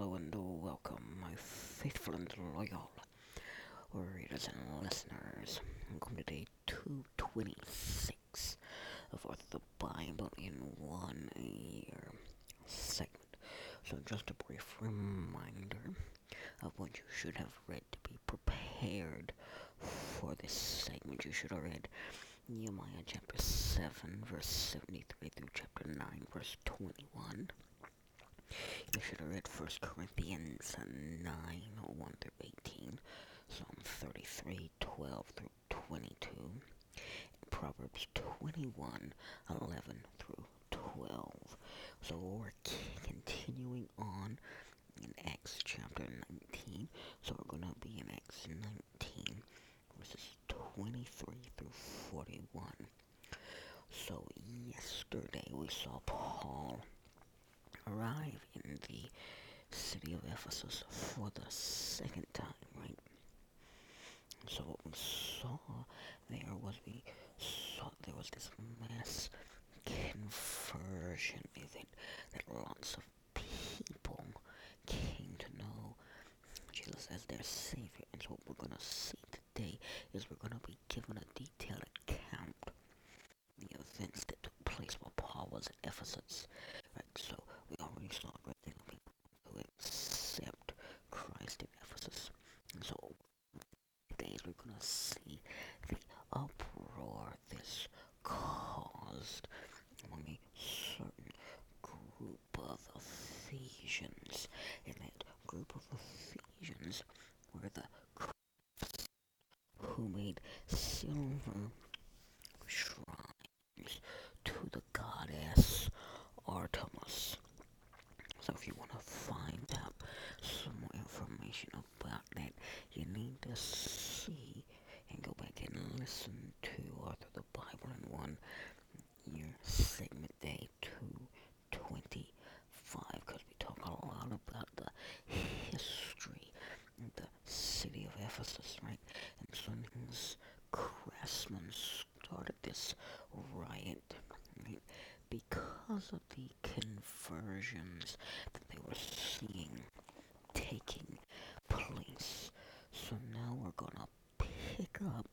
Hello and welcome, my faithful and loyal readers and listeners. Welcome to day 226 of the Bible in One Year segment. So, just a brief reminder of what you should have read to be prepared for this segment. You should have read Nehemiah chapter 7, verse 73 through chapter 9, verse 21. You should have read 1 Corinthians 9, 1 through 18, Psalm 33, 12 through 22, and Proverbs 21, 11 through 12. So we're continuing on in Acts chapter 19. So we're going to be in Acts 19, verses 23 through 41. So yesterday we saw Paul arrive in the city of Ephesus for the second time, right? So what we saw there was we saw there was this mass conversion event that lots of people came to know Jesus as their Savior. And so what we're to see today is we're to be given a detailed account of the events that took place while Paul was at Ephesus. Right, so we already saw a great deal of people who accept Christ in Ephesus. So today we're to see the uproar this caused among a certain group of Ephesians. And that group of Ephesians were the who made silver shrines to the goddess Artemis. So if you want to find out some more information about that, you need to see and go back and listen to Arthur the Bible in one year segment day 225 because we talk a lot about the history of the city of Ephesus, right? And so these craftsmen started this riot right? Because of the conversions that they were seeing taking place. So now we're gonna pick up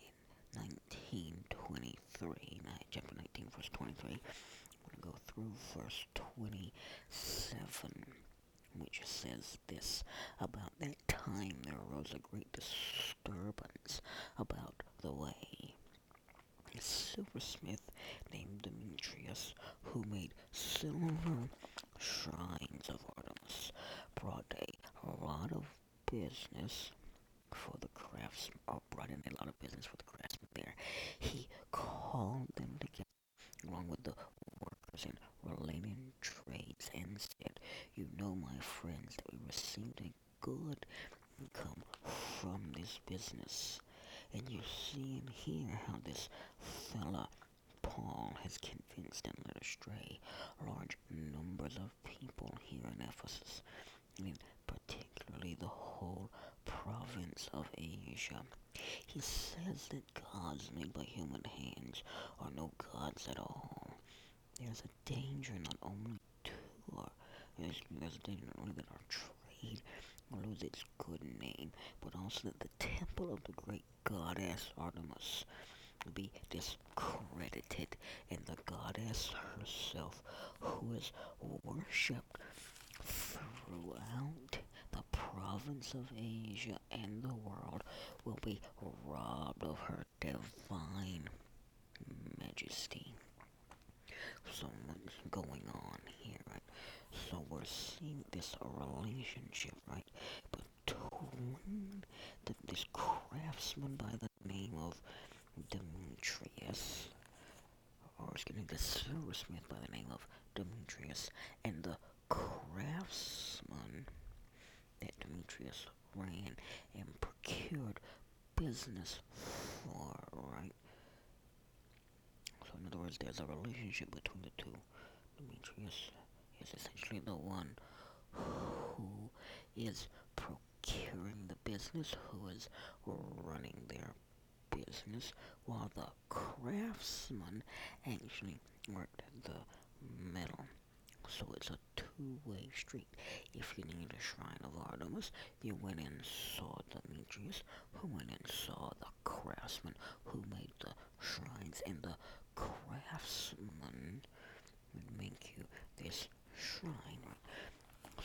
in 1923, chapter 19, verse 23. We're gonna go through verse 27, which says this About that time there arose a great disturbance about the way. A silversmith named Who made silver shrines of Artemis, brought a lot of business for the craftsmen, or uh, brought in a lot of business for the craftsmen there. He called them together along with the workers in related trades and said, You know, my friends, that we received a good income from this business. And you see and hear how this fella has convinced and led astray large numbers of people here in Ephesus, and particularly the whole province of Asia. He says that gods made by human hands are no gods at all. There's a danger not only to our there's, there's a danger not only that our trade will lose its good name, but also that the temple of the great goddess Artemis will be discredited, goddess herself, who is worshipped throughout the province of Asia and the world, will be robbed of her divine majesty. So going on here, right? So we're seeing this relationship, right, between the, this craftsman by the name of Demetrius, excuse me, the silversmith by the name of Demetrius, and the craftsman that Demetrius ran and procured business for, right? So in other words, there's a relationship between the two. Demetrius is essentially the one who is procuring the business, who is running their business, while the craftsman actually worked the metal. So it's a two-way street. If you need a shrine of Artemis, you went and saw Demetrius, who went and saw the craftsman who made the shrines, and the craftsman would make you this shrine.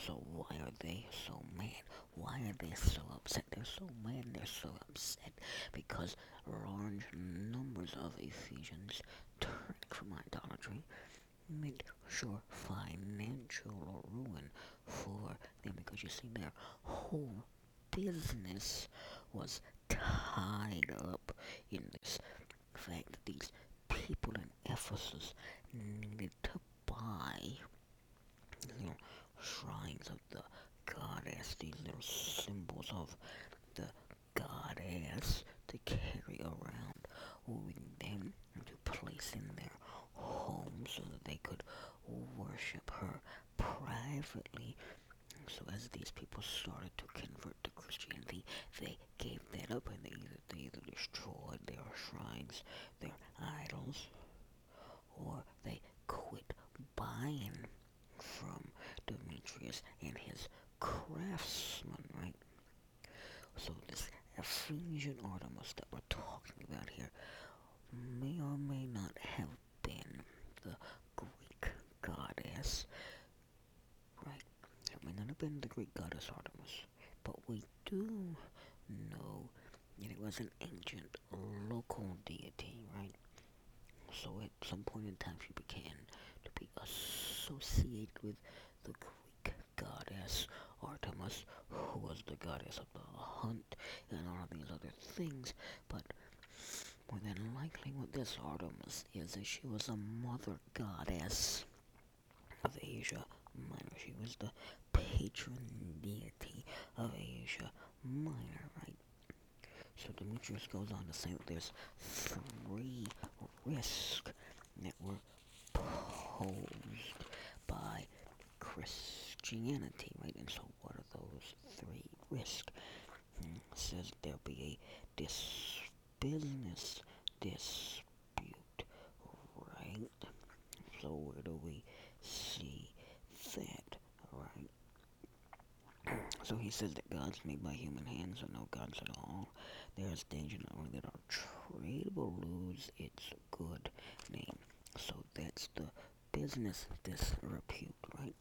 So why are they so mad? Why are they so upset? They're so mad, they're so upset because large numbers of Ephesians turned from idolatry made sure financial ruin for them because you see their whole business was tied up in this fact that these people in Ephesus needed to buy you know, shrines of the goddess, these little symbols of the goddess to carry around with them and to place in their homes so that they could worship her privately. So as these people started to convert to Christianity, they gave that up and they either, they either destroyed their shrines, their idols, or they quit buying from Demetrius and his craftsmen, right? So this Ephesian Artemis that we're talking about here may or may not have been the Greek goddess, right? It may not have been the Greek goddess Artemis, but we do know that it was an ancient local deity, right? So at time she began to be associated with the Greek goddess Artemis, who was the goddess of the hunt and all of these other things, but more than likely what this Artemis is, is she was a mother goddess of Asia Minor. She was the patron deity of Asia Minor, right? So Demetrius goes on to say that there's three risks that were posed by Christianity, right? And so what are those three risks? Hmm, says there'll be a dis business dispute, right? So where do we see that, right? So he says that gods made by human hands are no gods at all. There is danger not only that our trade will lose its good name. So that's the business disrepute, right?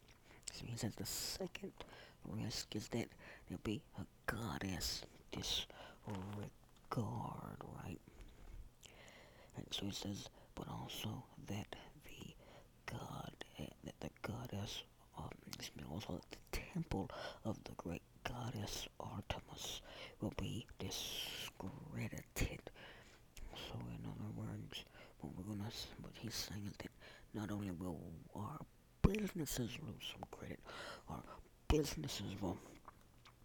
So he says the second risk is that there'll be a goddess disregard, right? And so he says, but also that the god, that the goddess, um, also the temple of the great goddess Artemis will be discredited. So in other words, what he's saying that not only will our businesses lose some credit, our businesses will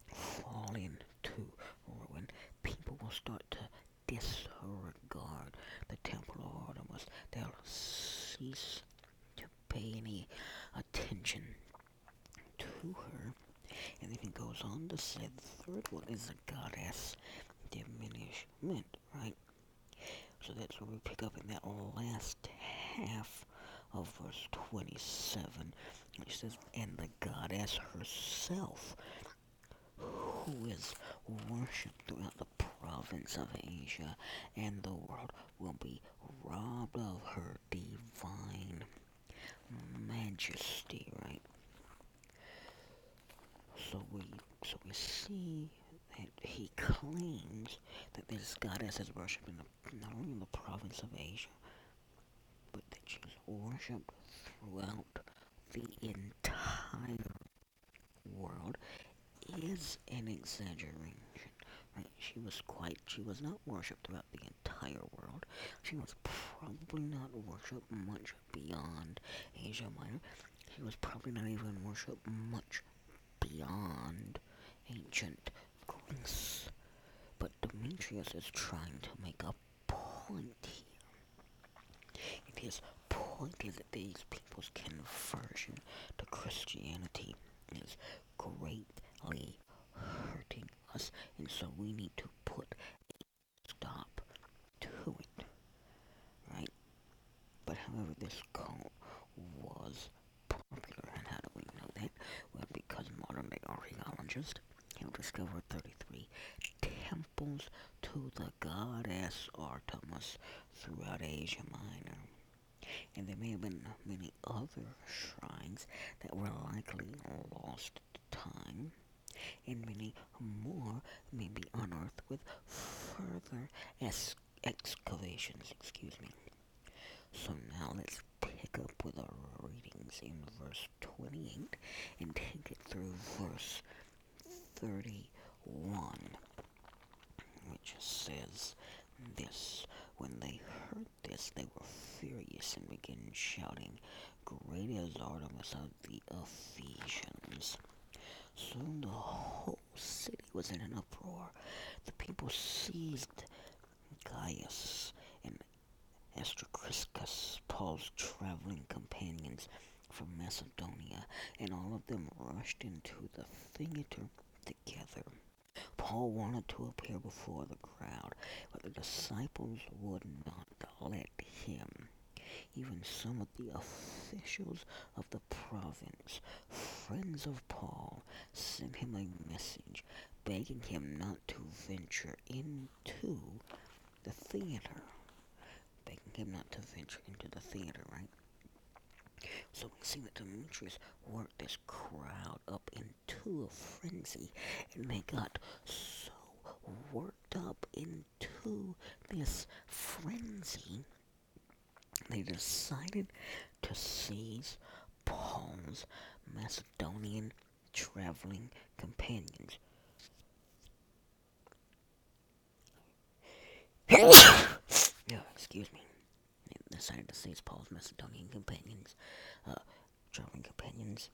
fall into ruin. People will start to disregard the Temple of Artemis. They'll cease to pay any attention to her. And then he goes on to say the third one is the goddess diminishment, right? So that's where we pick up in that last half of verse 27. It says, And the goddess herself, who is worshipped throughout the province of Asia and the world, will be robbed of her divine majesty, right? So we so we see that he claims that this goddess is worshipped in the, not only in the province of Asia, but that she's worshipped throughout the entire world is an exaggeration. Right? She was quite, she was not worshipped throughout the entire world. She was probably not worshipped much beyond Asia Minor. She was probably not even worshipped much beyond ancient but Demetrius is trying to make a point here. And his point is that these people's conversion to Christianity is greatly hurting us, and so we need to put a stop to it. Right? But however, this cult was popular, and how do we know that? Well, because modern day archaeologists have discovered 33 temples to the goddess Artemis throughout Asia Minor. And there may have been many other shrines that were likely lost to time, and many more may be unearthed with further es- excavations. Excuse me. So now let's pick up with our readings in verse 28 and take it through verse 31, which says this. When they heard this, they were furious and began shouting, Great is Artemis of the Ephesians. Soon the whole city was in an uproar. The people seized Gaius and Aristarchus, Paul's traveling companions from Macedonia, and all of them rushed into the theater together. Paul wanted to appear before the crowd, but the disciples would not let him. Even some of the officials of the province, friends of Paul, sent him a message begging him not to venture into the theater. Begging him not to venture into the theater, right? So we see that Demetrius worked this crowd up into a frenzy, and they got so worked up into this frenzy, they decided to seize Paul's Macedonian traveling companions. yeah, excuse me. To seize Paul's Macedonian companions, uh, traveling companions.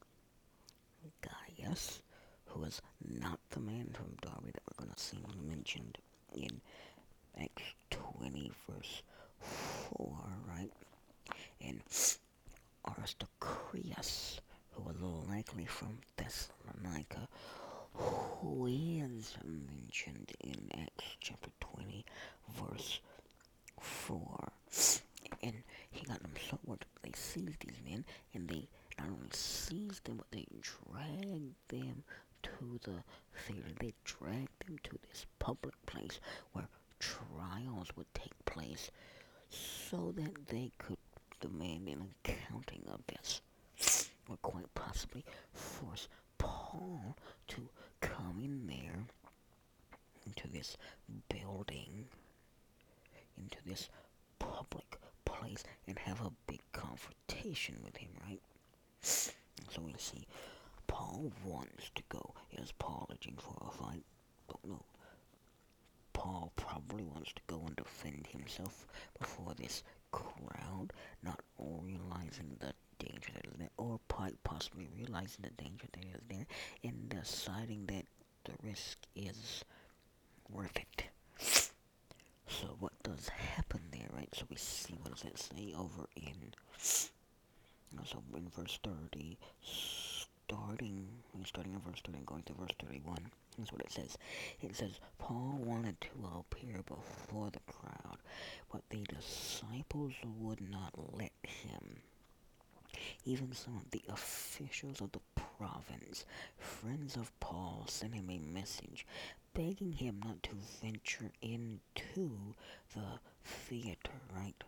Gaius, who was not the man from Derbe that we're going to see mentioned in Acts 20, verse 4, right? And Aristarchus, who was likely from Thessalonica, who is mentioned in Acts chapter 20, verse 4. And he got them so worked they seized these men, and they not only seized them, but they dragged them to the theater. They dragged them to this public place where trials would take place so that they could demand an accounting of this, or quite possibly force Paul to come in there into this building, into this public place, and have a big confrontation with him, right? So we see Paul wants to go. Is Paul looking for a fight? Don't know. Paul probably wants to go and defend himself before this crowd, not realizing the danger that is there, or possibly realizing the danger that is there, and deciding that the risk is worth it. So what does happen there, right? So we see what does it say over in so in verse 30, starting starting in verse 30 and going to verse 31. That's what it says. It says Paul wanted to appear before the crowd, but the disciples would not let him. Even some of the officials of the province, friends of Paul, sent him a message begging him not to venture into the theater, right?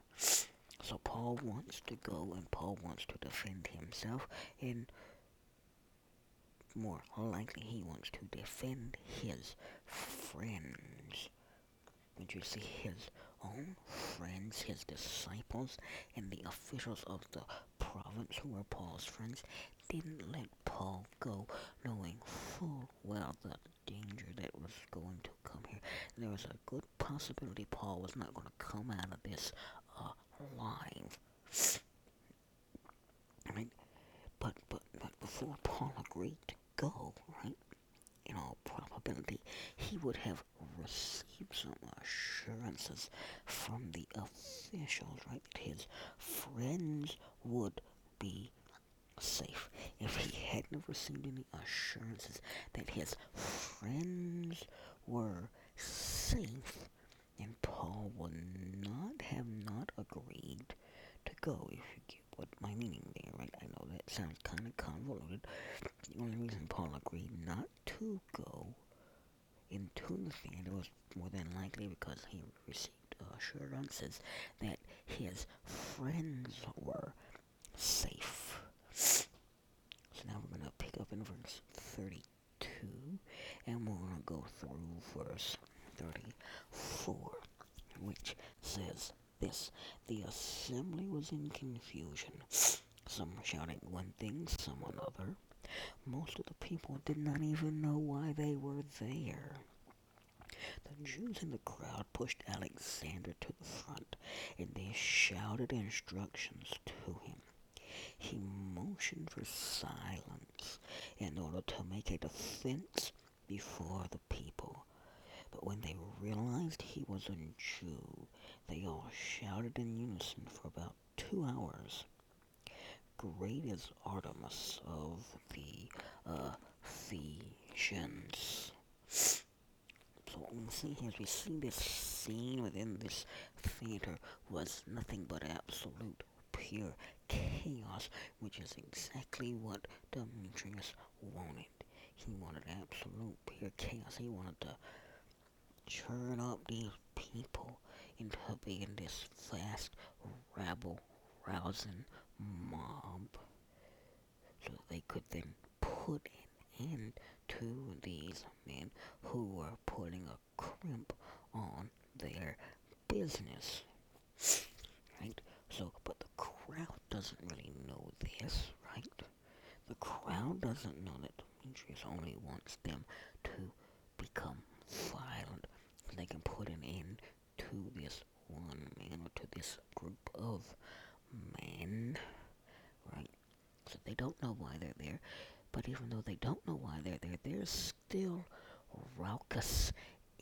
So Paul wants to go and Paul wants to defend himself and more likely he wants to defend his friends. Did you see his own friends, his disciples, and the officials of the province who were Paul's friends didn't let Paul go, knowing full well the danger that was going to come here. There was a good possibility Paul was not going to come out of this uh, alive. Right? But, but, but before Paul agreed to go, right, in all probability, he would have received some assurances from the officials, right, that his friends would be safe. If he hadn't received any assurances that his friends were safe, then Paul would not have not agreed to go, if you get what my meaning there, right? I know that sounds kind of convoluted. The only reason Paul agreed not to go into the theater was more than likely because he received assurances that his friends were safe. So now we're going to pick up in verse 32 and we're going to go through verse 34, which says this The assembly was in confusion, some shouting one thing, some another. Most of the people did not even know why they were there. The Jews in the crowd pushed Alexander to the front, and they shouted instructions to him. He motioned for silence in order to make a defense before the people. But when they realized he was a Jew, they all shouted in unison for about two hours. Great is Artemis of the Ephesians. So we see here, we see this scene within this theater was nothing but absolute pure chaos, which is exactly what Demetrius wanted. He wanted absolute pure chaos. He wanted to churn up these people into being this fast, rabble, rousing mob so they could then put an end to these men who were putting a crimp on their business. Right? So, but the crowd doesn't really know this, right? The crowd doesn't know that Demetrius only wants them to become violent. So they can put an end to this one man or to this group of men, right? So they don't know why they're there, but even though they don't know why they're there, they're still raucous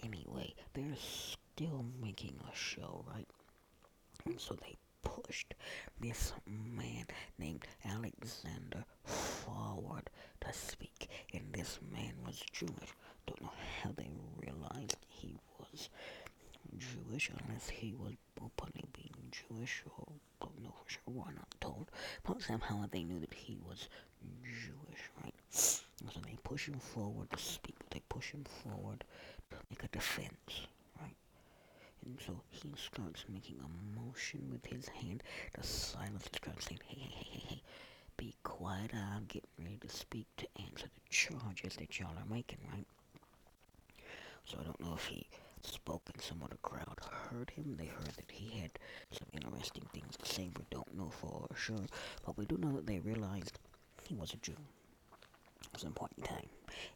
anyway. They're still making a show, right? And so they pushed this man named Alexander forward to speak, and this man was Jewish. Don't know how they realized he was Jewish unless he was openly being Jewish, or don't know for sure. We're not told, but somehow they knew that he was Jewish, right? So they push him forward to speak. They push him forward to make a defense, so he starts making a motion with his hand to silence. the crowd, saying, hey, hey, hey, hey, hey, be quiet. I'm getting ready to speak to answer the charges that y'all are making, right? So I don't know if he spoke and some of the crowd heard him. They heard that he had some interesting things to say. We don't know for sure. But we do know that they realized he was a Jew. Was an important time.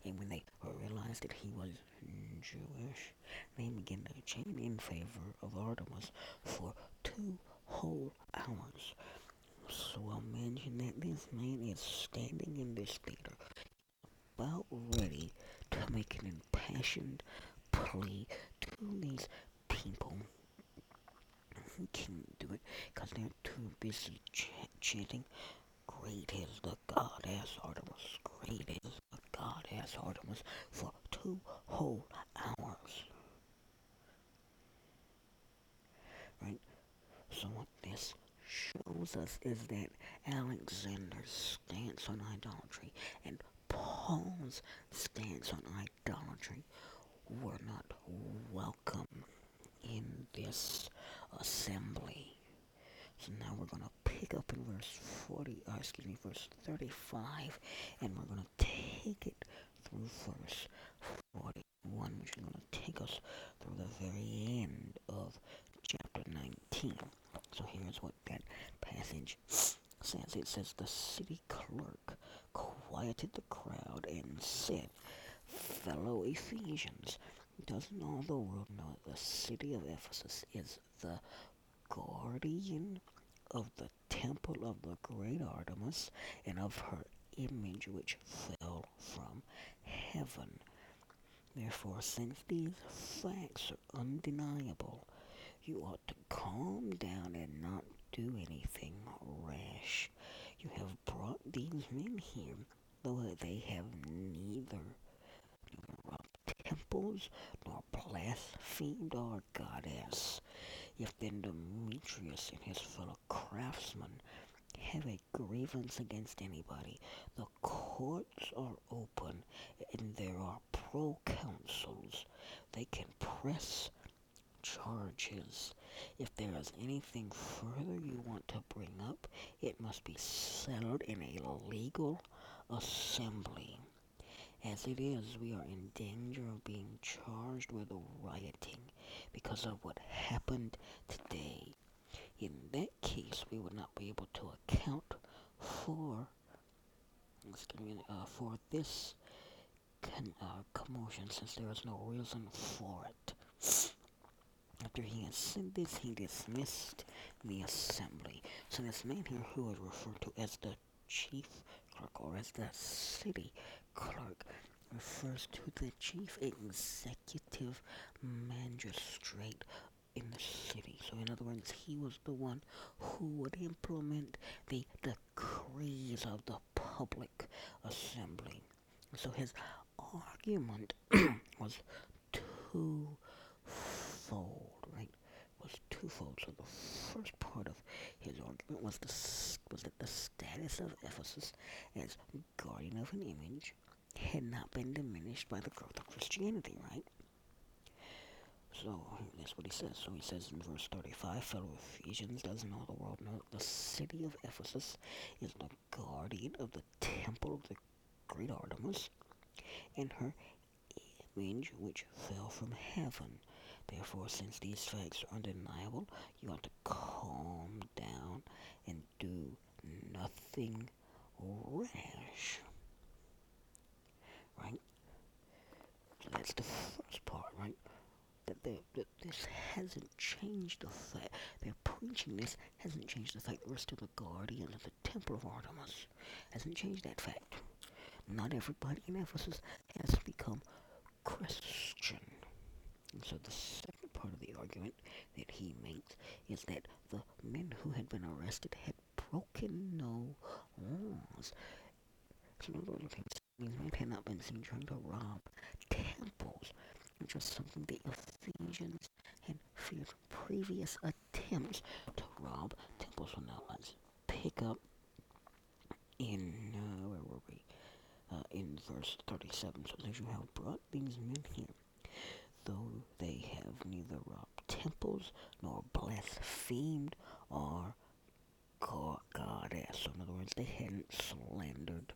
And when they realized that he was Jewish, they began to chant in favor of Artemis for two whole hours. So imagine that this man is standing in this theater, about ready to make an impassioned plea to these people. He can't do it because they're too busy ch- chanting Great is the goddess Artemis. Great is the goddess Artemis for two whole hours. Right? So what this shows us is that Alexander's stance on idolatry and Paul's stance on idolatry were not welcome in this assembly. So now we're going to up in verse 40, uh, excuse me, verse 35, and we're going to take it through verse 41, which is going to take us through the very end of chapter 19. So here's what that passage says. It says, The city clerk quieted the crowd and said, Fellow Ephesians, doesn't all the world know that the city of Ephesus is the guardian of the temple of the great Artemis and of her image which fell from heaven. Therefore, since these facts are undeniable, you ought to calm down and not do anything rash. You have brought these men here, though they have neither robbed temples nor blasphemed our goddess. If then Demetrius and his fellow craftsmen have a grievance against anybody, the courts are open and there are proconsuls. They can press charges. If there is anything further you want to bring up, it must be settled in a legal assembly. As it is, we are in danger of being charged with rioting because of what happened today. In that case, we would not be able to account for uh, for this con- uh, commotion since there is no reason for it. After he had said this, he dismissed the assembly. So this man here, who is referred to as the chief clerk or as the city clerk, refers to the chief executive magistrate in the city. So in other words, he was the one who would implement the decrees of the public assembly. So his argument was twofold, right? Was twofold. So the first part of his argument was the was that the status of Ephesus as guardian of an image had not been diminished by the growth of Christianity, right? So that's what he says. So he says in verse 35, fellow Ephesians, doesn't all the world know the city of Ephesus is the guardian of the temple of the great Artemis, and her image which fell from heaven. Therefore, since these facts are undeniable, you ought to calm down and do nothing rash. Right? So that's the first part, right? That, that this hasn't changed the fact, their preaching this hasn't changed the fact that we're still the guardian of the temple of Artemis. Hasn't changed that fact. Not everybody in Ephesus has become Christian. And so the second part of the argument that he makes is that the men who had been arrested had broken no laws. So these men had not been seen trying to rob temples, which was something the Ephesians had feared from previous attempts to rob temples. So now let's pick up in, uh, where were we? Uh, in verse 37. So as you have brought these men here, though they have neither robbed temples nor blasphemed our goddess. So in other words, they hadn't slandered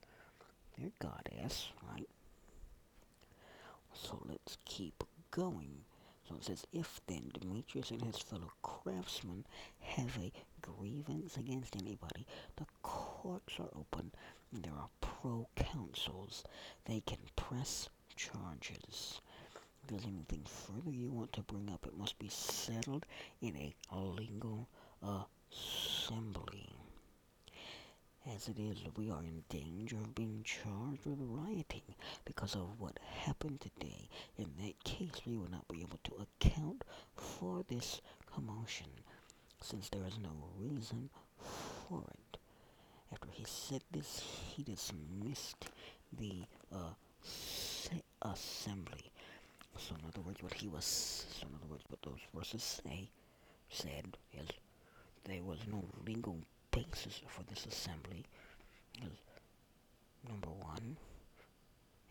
their goddess, right? So let's keep going. So it says, if then Demetrius and his fellow craftsmen have a grievance against anybody, the courts are open and there are proconsuls. They can press charges. If there's anything further you want to bring up, it must be settled in a legal assembly. As it is, we are in danger of being charged with rioting because of what happened today. In that case, we will not be able to account for this commotion since there is no reason for it. After he said this, he dismissed the uh, assembly. So, in other words, what he was, so in other words, what those verses say, said is there was no legal for this assembly. Number one,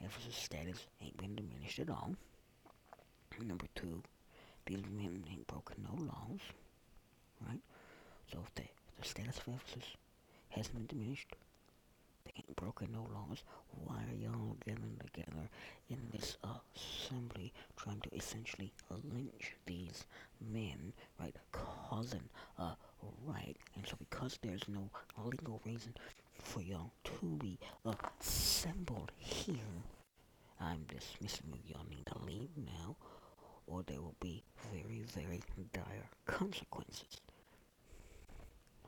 Ephesus' status ain't been diminished at all. Number two, these men ain't broken no laws, right? So if the, the status of Ephesus hasn't been diminished, they ain't broken no laws, why are y'all getting together in this assembly trying to essentially lynch these men, right? Causing a riot. And so because there's no legal reason for y'all to be assembled here, I'm dismissing you. Y'all need to leave now, or there will be very, very dire consequences.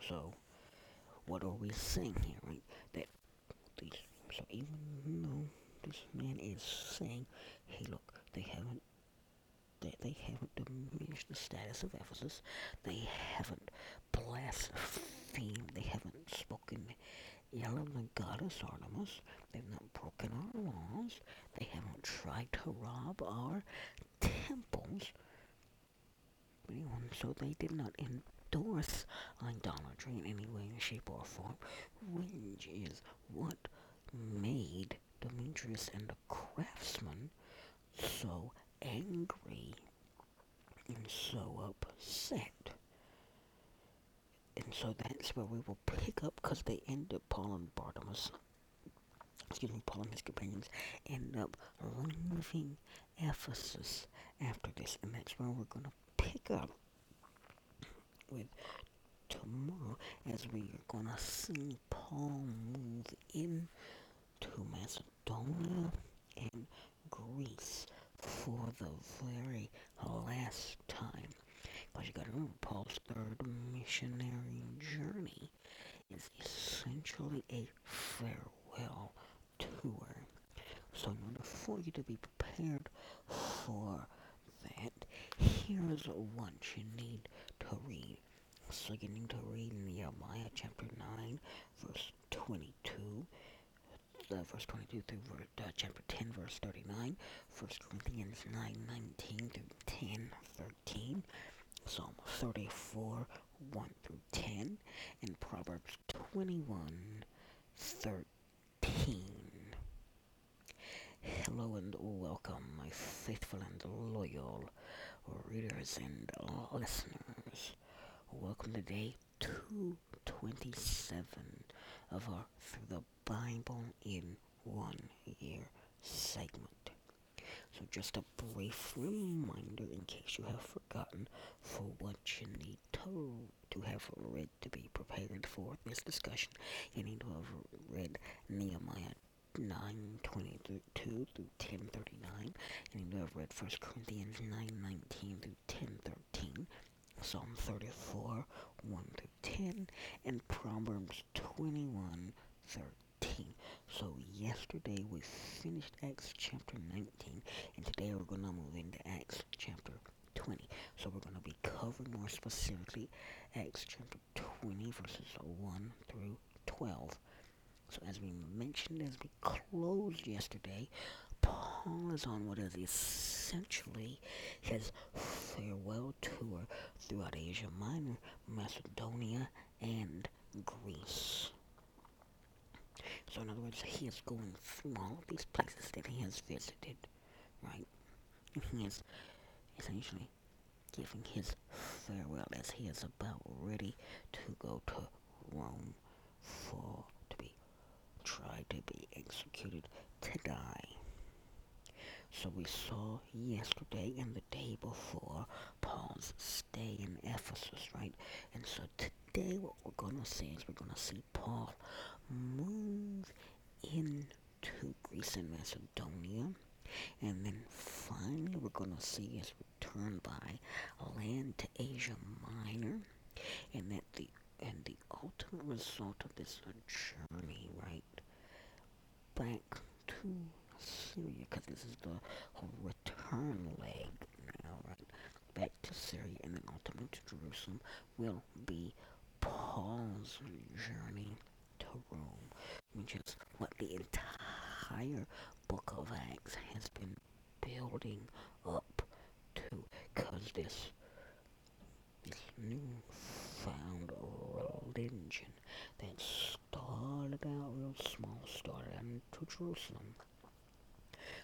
So, what are we saying here, right? That these, so even though this man is saying, hey, look, they haven't, they, they haven't diminished the status of Ephesus, they haven't blasphemed, they haven't spoken ill of the goddess Artemis, they've not broken our laws, they haven't tried to rob our temples, so they did not endorse idolatry in any way, shape, or form, which is what made Demetrius and the craftsman so angry. and so upset. And so that's where we will pick up because they end up, Paul and Barnabas, excuse me, Paul and his companions end up leaving Ephesus after this. And that's where we're going to pick up with tomorrow as we are going to see Paul move in to Macedonia and Greece for the very last time. Because you got to remember, Paul's third missionary journey is essentially a farewell tour. So, in order for you to be prepared for that, here's what you need to read. So, you need to read Nehemiah chapter 9, verse 22 uh, verse 22 through uh, chapter 10, verse 39, 1 Corinthians 9, 19 through 10, 13, Psalm 34, 1 through 10, and Proverbs 21, 13. Hello and welcome, my faithful and loyal readers and listeners. Welcome to day 227 of our Through the Bible in One Year segment. So, just a brief reminder in case you have forgotten for what you need to, to have read to be prepared for this discussion. You need to have read Nehemiah 9:22 through 10:39. You need to have read 1 Corinthians 9:19 through 10:13. Psalm 34, 1 through 10, and Proverbs 21, 13. So yesterday we finished Acts chapter 19, and today we're going to move into Acts chapter 20. So we're going to be covering more specifically Acts chapter 20, verses 1 through 12. So as we mentioned as we closed yesterday, Paul is on what is essentially his farewell tour throughout Asia Minor, Macedonia, and Greece. So in other words, he is going through all of these places that he has visited, right? And he is essentially giving his farewell as he is about ready to go to Rome for to be tried to be executed to die. So we saw yesterday and the day before Paul's stay in Ephesus, right? And so today what we're going to see is we're going to see Paul move into Greece and Macedonia. And then finally we're going to see his return by land to Asia Minor. And that the and the ultimate result of this journey, right, back to Syria, because this is the return leg now, right? Back to Syria and then ultimately to Jerusalem will be Paul's journey to Rome, which is what the entire book of Acts has been building up to, because this this newfound religion that started out real small, started out into Jerusalem,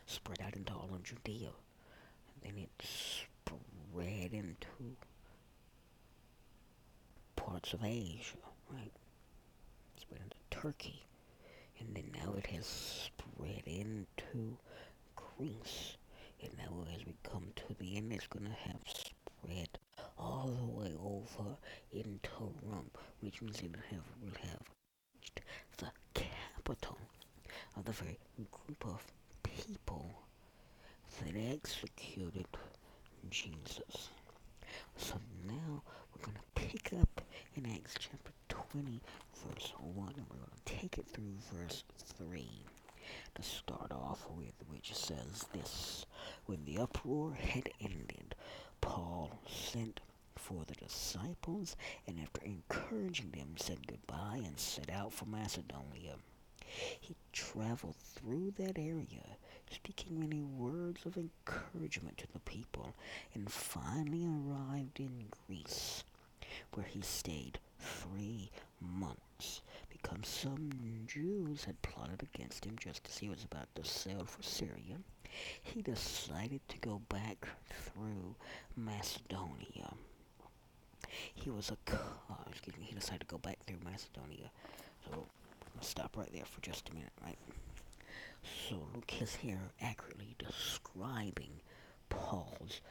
spread out into all of Judea. And then it spread into parts of Asia, right? Spread into Turkey. And then now it has spread into Greece. And now as we come to the end, it's going to have spread all the way over into Rome, which means it have, will have reached the capital of the very group of people that executed Jesus. So now we're going to pick up in Acts chapter 20, verse 1, and we're going to take it through verse 3 to start off with, which says this When the uproar had ended, Paul sent for the disciples, and after encouraging them, said goodbye and set out for Macedonia. He traveled through that area, speaking many words of encouragement to the people, and finally arrived in Greece, where he stayed three months, because some Jews had plotted against him just as he was about to sail for Syria, he decided to go back through Macedonia. He was a, excuse me, he decided to go back through Macedonia. So, I'll stop right there for just a minute, right? So Luke is here accurately describing Paul's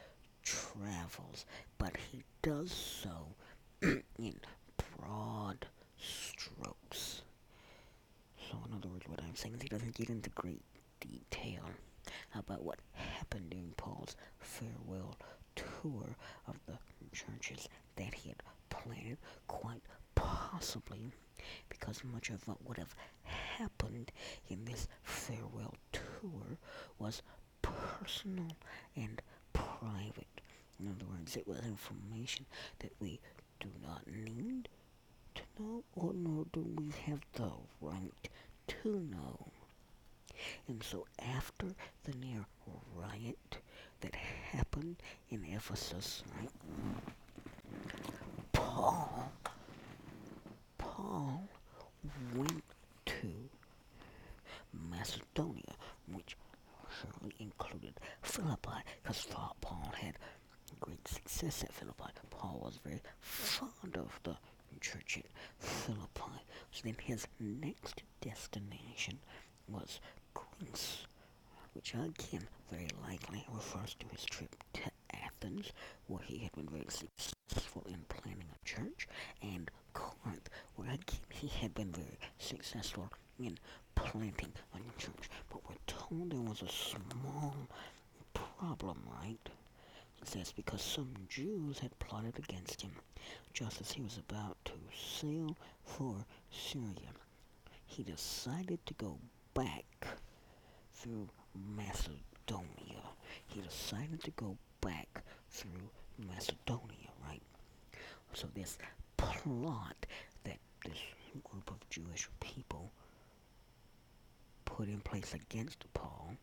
travels, but he does so in broad strokes. So, in other words, what I'm saying is he doesn't get into great detail about what happened during Paul's farewell tour of the churches that he had planned, quite possibly because much of what would have happened in this farewell tour was personal and private. In other words, it was information that we do not need to know, or nor do we have the right to know. And so after the near riot that happened in Ephesus, right, Paul, Paul went to Macedonia, which surely included Philippi, because Paul had great success at Philippi. Paul was very fond of the church at Philippi. So then his next destination was Greece, which again very likely refers to his trip to Athens, where he had been very successful in planning a church, and Corinth, where again he had been very successful in planting a church. But we're told there was a small problem, right? It says because some Jews had plotted against him, just as he was about to sail for Syria. He decided to go back through Macedonia. He decided to go back through Macedonia, right? So this plot that this group of Jewish people put in place against Paul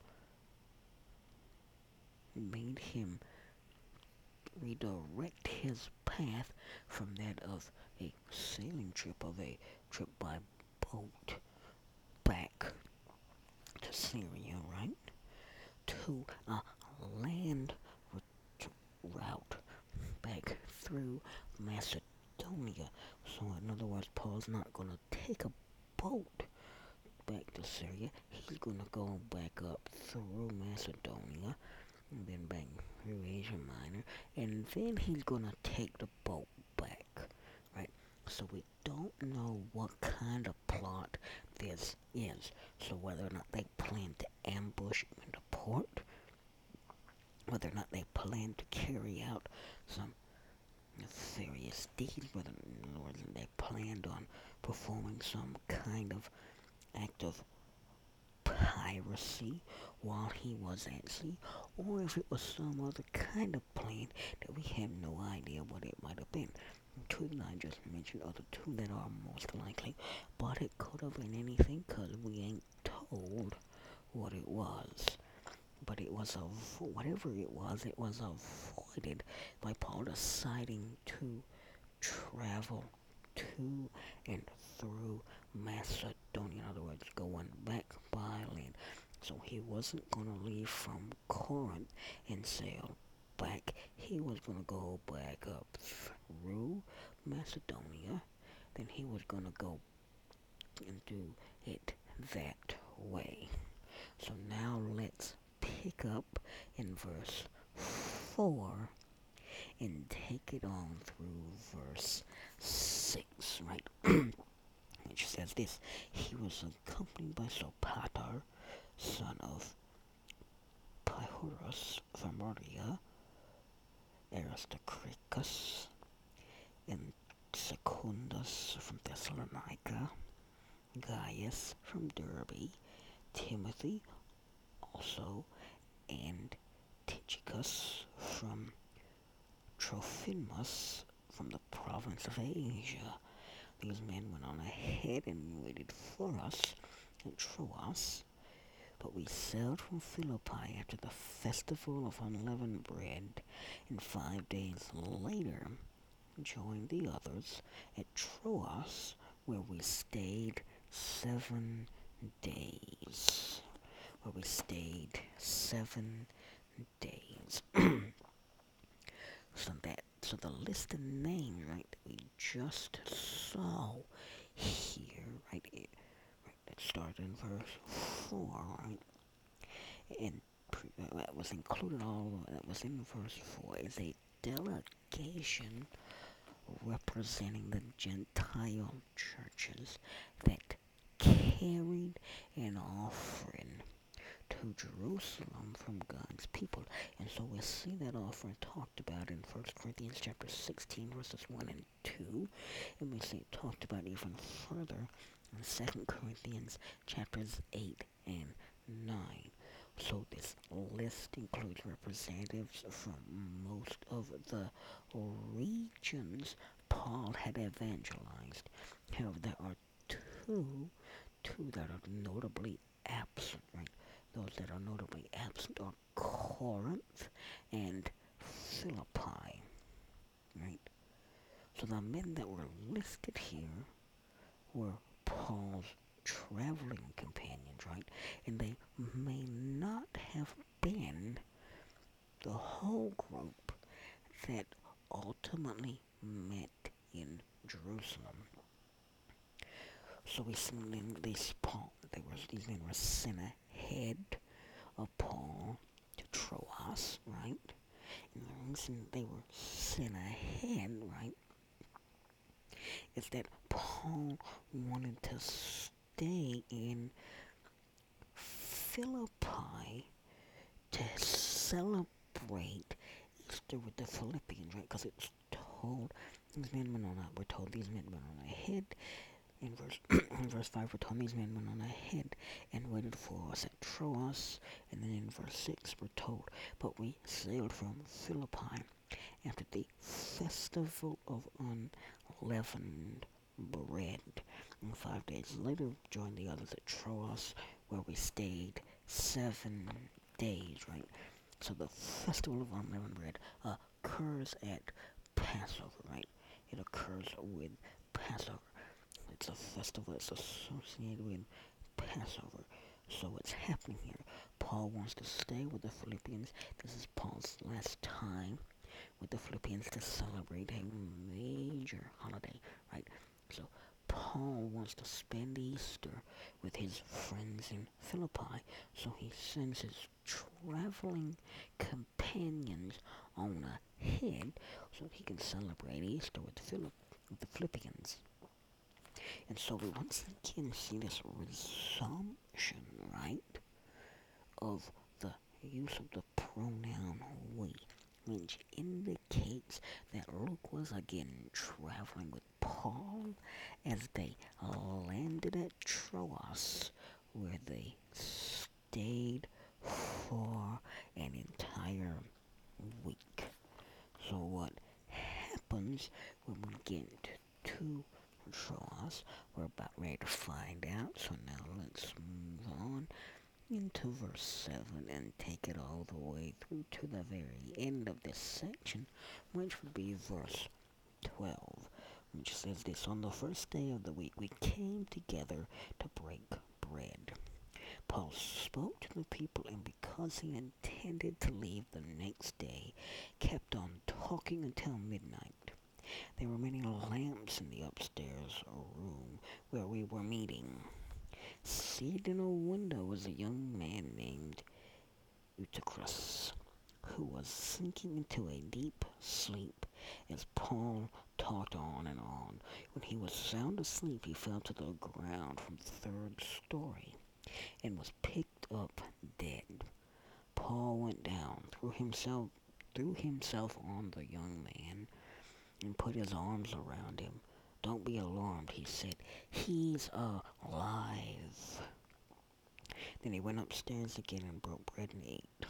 made him redirect his path from that of a sailing trip of a trip by boat back to Syria, right? To a land route back through Macedonia. So, in other words, Paul's not going to take a boat back to Syria. He's going to go back up through Macedonia and then back through Asia Minor. And then he's going to take the boat back, right? So we don't know what kind of plot this is. So whether or not they plan to ambush in the port, whether or not they plan to carry out some serious deeds, whether or not they planned on performing some kind of act of piracy while he was at sea, or if it was some other kind of plan that we have no idea what it might have been. Two that I just mentioned are the two that are most likely, but it could have been anything because we ain't told what it was. But it was a whatever it was, it was avoided by Paul deciding to travel to and through Macedonia. In other words, going back by land. So he wasn't going to leave from Corinth and sail He was going to go back up through Macedonia. Then he was going to go and do it that way. So now let's pick up in verse 4 and take it on through verse 6, right? Which says this He was accompanied by Sopater, son of Pyrrhus from Aristarchus, and Secundus from Thessalonica, Gaius from Derbe, Timothy also, and Tychicus from Trophimus from the province of Asia. These men went on ahead and waited for us at Troas, but we sailed from Philippi after the festival of unleavened bread, and five days later joined the others at Troas, where we stayed seven days. where we stayed seven days. so that so the list of names, right, that we just saw here, right, it, that started in verse four, right, and uh, that was included all that was in verse four is a delegation representing the Gentile churches that carried an offering to Jerusalem from God's people. And so we see that offering talked about in 1 Corinthians chapter 16, verses 1 and 2. And we see it talked about even further in 2 Corinthians chapters 8 and 9. So this list includes representatives from most of the regions Paul had evangelized. However, there are two, two that are notably absent, right? Those that are notably absent are Corinth and Philippi, right? So the men that were listed here were Paul's traveling companions, right? And they may not have been the whole group that ultimately met in Jerusalem. So we see in this Paul, were, these men were sent ahead of Paul to Troas, right? And the reason they were sent ahead, right, is that Paul wanted to stay in Philippi to celebrate Easter with the Philippians, right? Because it's told these men went on. We're told these men went on ahead. In verse in verse five, we're told these men went on ahead and waited for us at Troas. And then in verse six, we're told, but we sailed from Philippi after the festival of unleavened bread. And five days later, joined the others at Troas, where we stayed seven days, right? So the festival of unleavened bread occurs at Passover, right? It occurs with Passover. It's a festival that's associated with Passover. So what's happening here? Paul wants to stay with the Philippians. This is Paul's last time with the Philippians to celebrate a major holiday, right? So Paul wants to spend Easter with his friends in Philippi, so he sends his traveling companions on ahead so he can celebrate Easter with, Philip, with the Philippians. And so we once again see this resumption, right, of the use of the pronoun we which indicates that Luke was again traveling with Paul as they landed at Troas, where they stayed for an entire week. So what happens when we get to Troas, we're about ready to find out. So now let's move on into verse 7 and take it all the way through to the very end of this section, which would be verse 12, which says this On the first day of the week we came together to break bread. Paul spoke to the people, and because he intended to leave the next day, kept on talking until midnight. There were many lamps in the upstairs room where we were meeting. Seated in a window was a young man named Eutychus, who was sinking into a deep sleep as Paul talked on and on. When he was sound asleep, he fell to the ground from the third story and was picked up dead. Paul went down, threw himself threw himself on the young man, and put his arms around him. Don't be alarmed, he said. He's alive. Then he went upstairs again and broke bread and ate.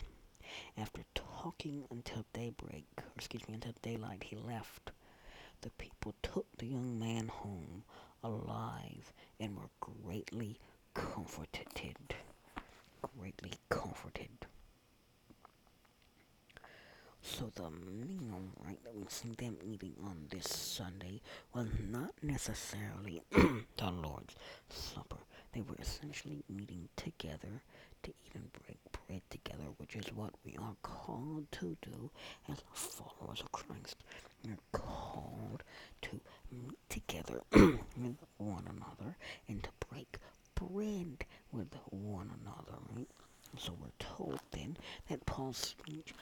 After talking until daybreak, or excuse me, until daylight, he left. The people took the young man home alive and were greatly comforted. Greatly comforted. So the meal, right, that we see them eating on this Sunday was not necessarily the Lord's Supper. They were essentially meeting together to eat and break bread together, which is what we are called to do as followers of Christ. We're called to meet together with one another and to break bread with one another, right? So we're told then that Paul's speech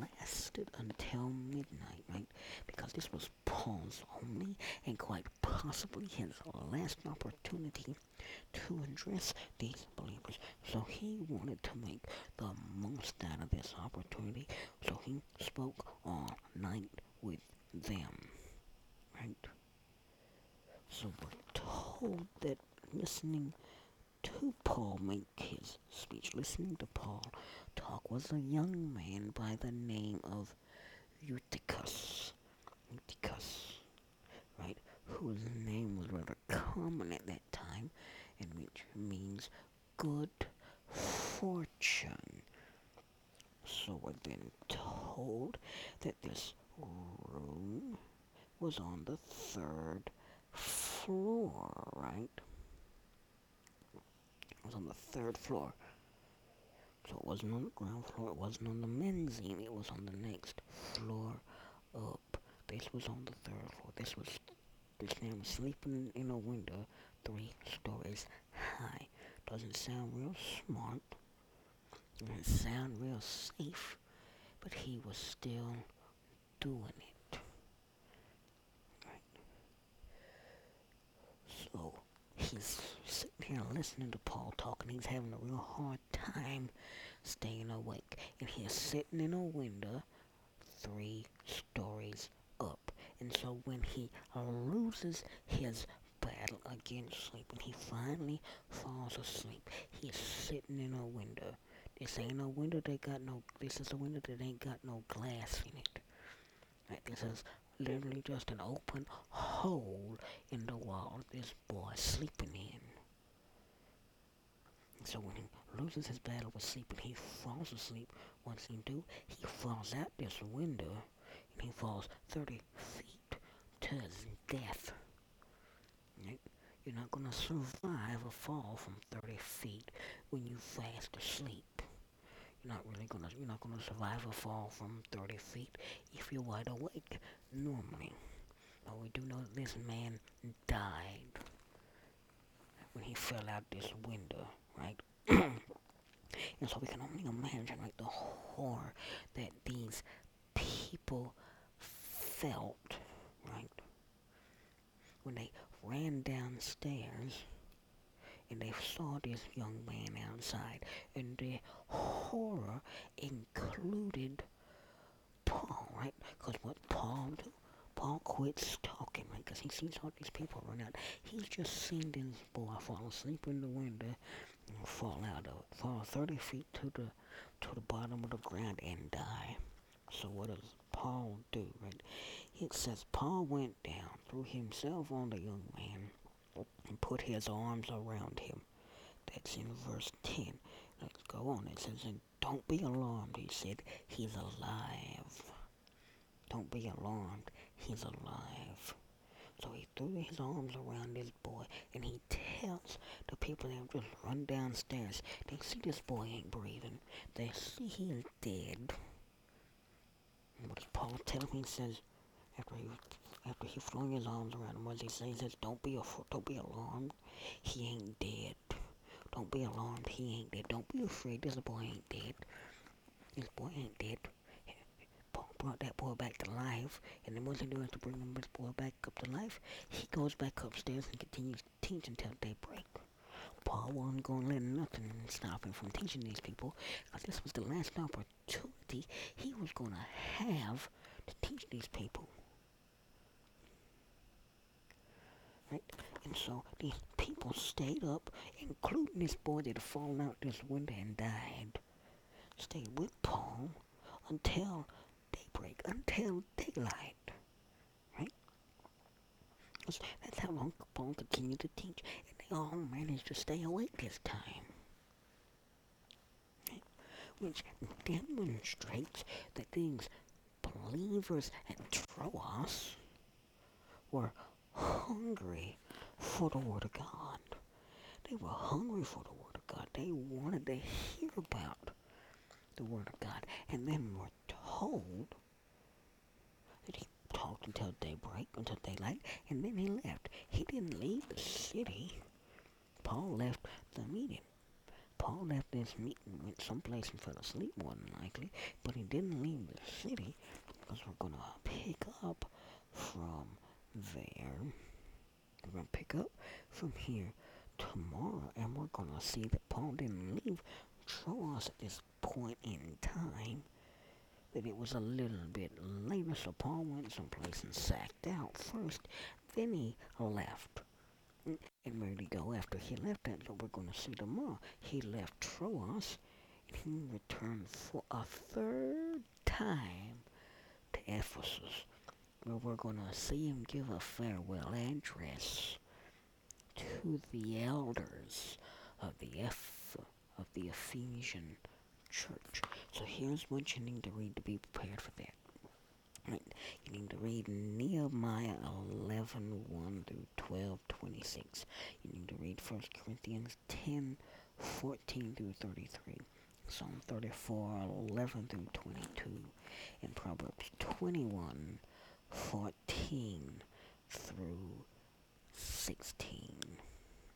lasted until midnight, right? Because this was Paul's only and quite possibly his last opportunity to address these believers. So he wanted to make the most out of this opportunity. So he spoke all night with them, right? So we're told that listening to Paul make his speech, listening to Paul talk, was a young man by the name of Eutychus. Eutychus, right? Whose name was rather common at that time, and which means good fortune. So we've been told that this room was on the third floor, right? Was on the third floor. So it wasn't on the ground floor, it wasn't on the mezzanine, it was on the next floor up. This was on the third floor. This was this man was sleeping in a window three stories high. Doesn't sound real smart. Doesn't sound real safe. But he was still doing it. Right. So he's sitting here listening to Paul talk, and he's having a real hard time staying awake. And he's sitting in a window three stories up. And so when he loses his battle against sleep, and he finally falls asleep, he's sitting in a window. This ain't a window that got no, this is a window that ain't got no glass in it. Right, this is literally just an open hole in the wall this boy sleeping in. So when he loses his battle with sleep and he falls asleep, what's he do? He falls out this window and he falls 30 feet to his death. You're not gonna survive a fall from 30 feet when you fast asleep. You're not really gonna you're not gonna survive a fall from 30 feet if you're wide awake normally. But we do know this man died when he fell out this window, right? and so we can only imagine like the horror that these people felt, right? When they ran downstairs and they saw this young man outside, and the horror included Paul, right? Because what Paul do? Paul quits talking? Because he sees all these people run out. He's just seen this boy fall asleep in the window and fall out of it, fall 30 feet to the to the bottom of the ground and die. So what does Paul do, right? It says Paul went down, threw himself on the young man, and put his arms around him. That's in verse 10. Let's go on. It says, and don't be alarmed, he said, he's alive. Don't be alarmed, he's alive. So he threw his arms around this boy and he tells the people that just run downstairs, they see this boy ain't breathing. They see he is dead. And what does Paul tell him? He says, after he after he flung his arms around him, what he say? He says, Don't be af- don't be alarmed. He ain't dead. Don't be alarmed. He ain't dead. Don't be afraid. This boy ain't dead. This boy ain't dead. Paul brought that boy back to life, and then once he does to bring this boy back up to life, he goes back upstairs and continues to teach until daybreak. Paul wasn't going to let nothing stop him from teaching these people, because this was the last opportunity he was going to have to teach these people. Right? And so these people stayed up, including this boy that had fallen out this window and died. Stayed with Paul until until daylight. Right? That's how long Paul continued to teach, and they all managed to stay awake this time. Right? Which demonstrates that these believers at Troas were hungry for the Word of God. They were hungry for the Word of God. They wanted to hear about the Word of God. And then we're told until daybreak, until daylight, and then he left. He didn't leave the city. Paul left the meeting. Paul left this meeting, went someplace and fell asleep more than likely, but he didn't leave the city because we're going to pick up from there. We're going to pick up from here tomorrow, and we're going to see that Paul didn't leave Troas at this point in time. That it was a little bit later, so Paul went someplace and sacked out first. Then he left. And where did he go after he left? That's what we're going to see tomorrow. He left Troas, and he returned for a third time to Ephesus, where we're going to see him give a farewell address to the elders of the Eph- of the Ephesian church. So here's what you need to read to be prepared for that. Right. You need to read Nehemiah 11, 1 through 12, 26. You need to read 1 Corinthians 10, 14 through 33. Psalm 34, 11 through 22. And Proverbs 21, 14 through 16.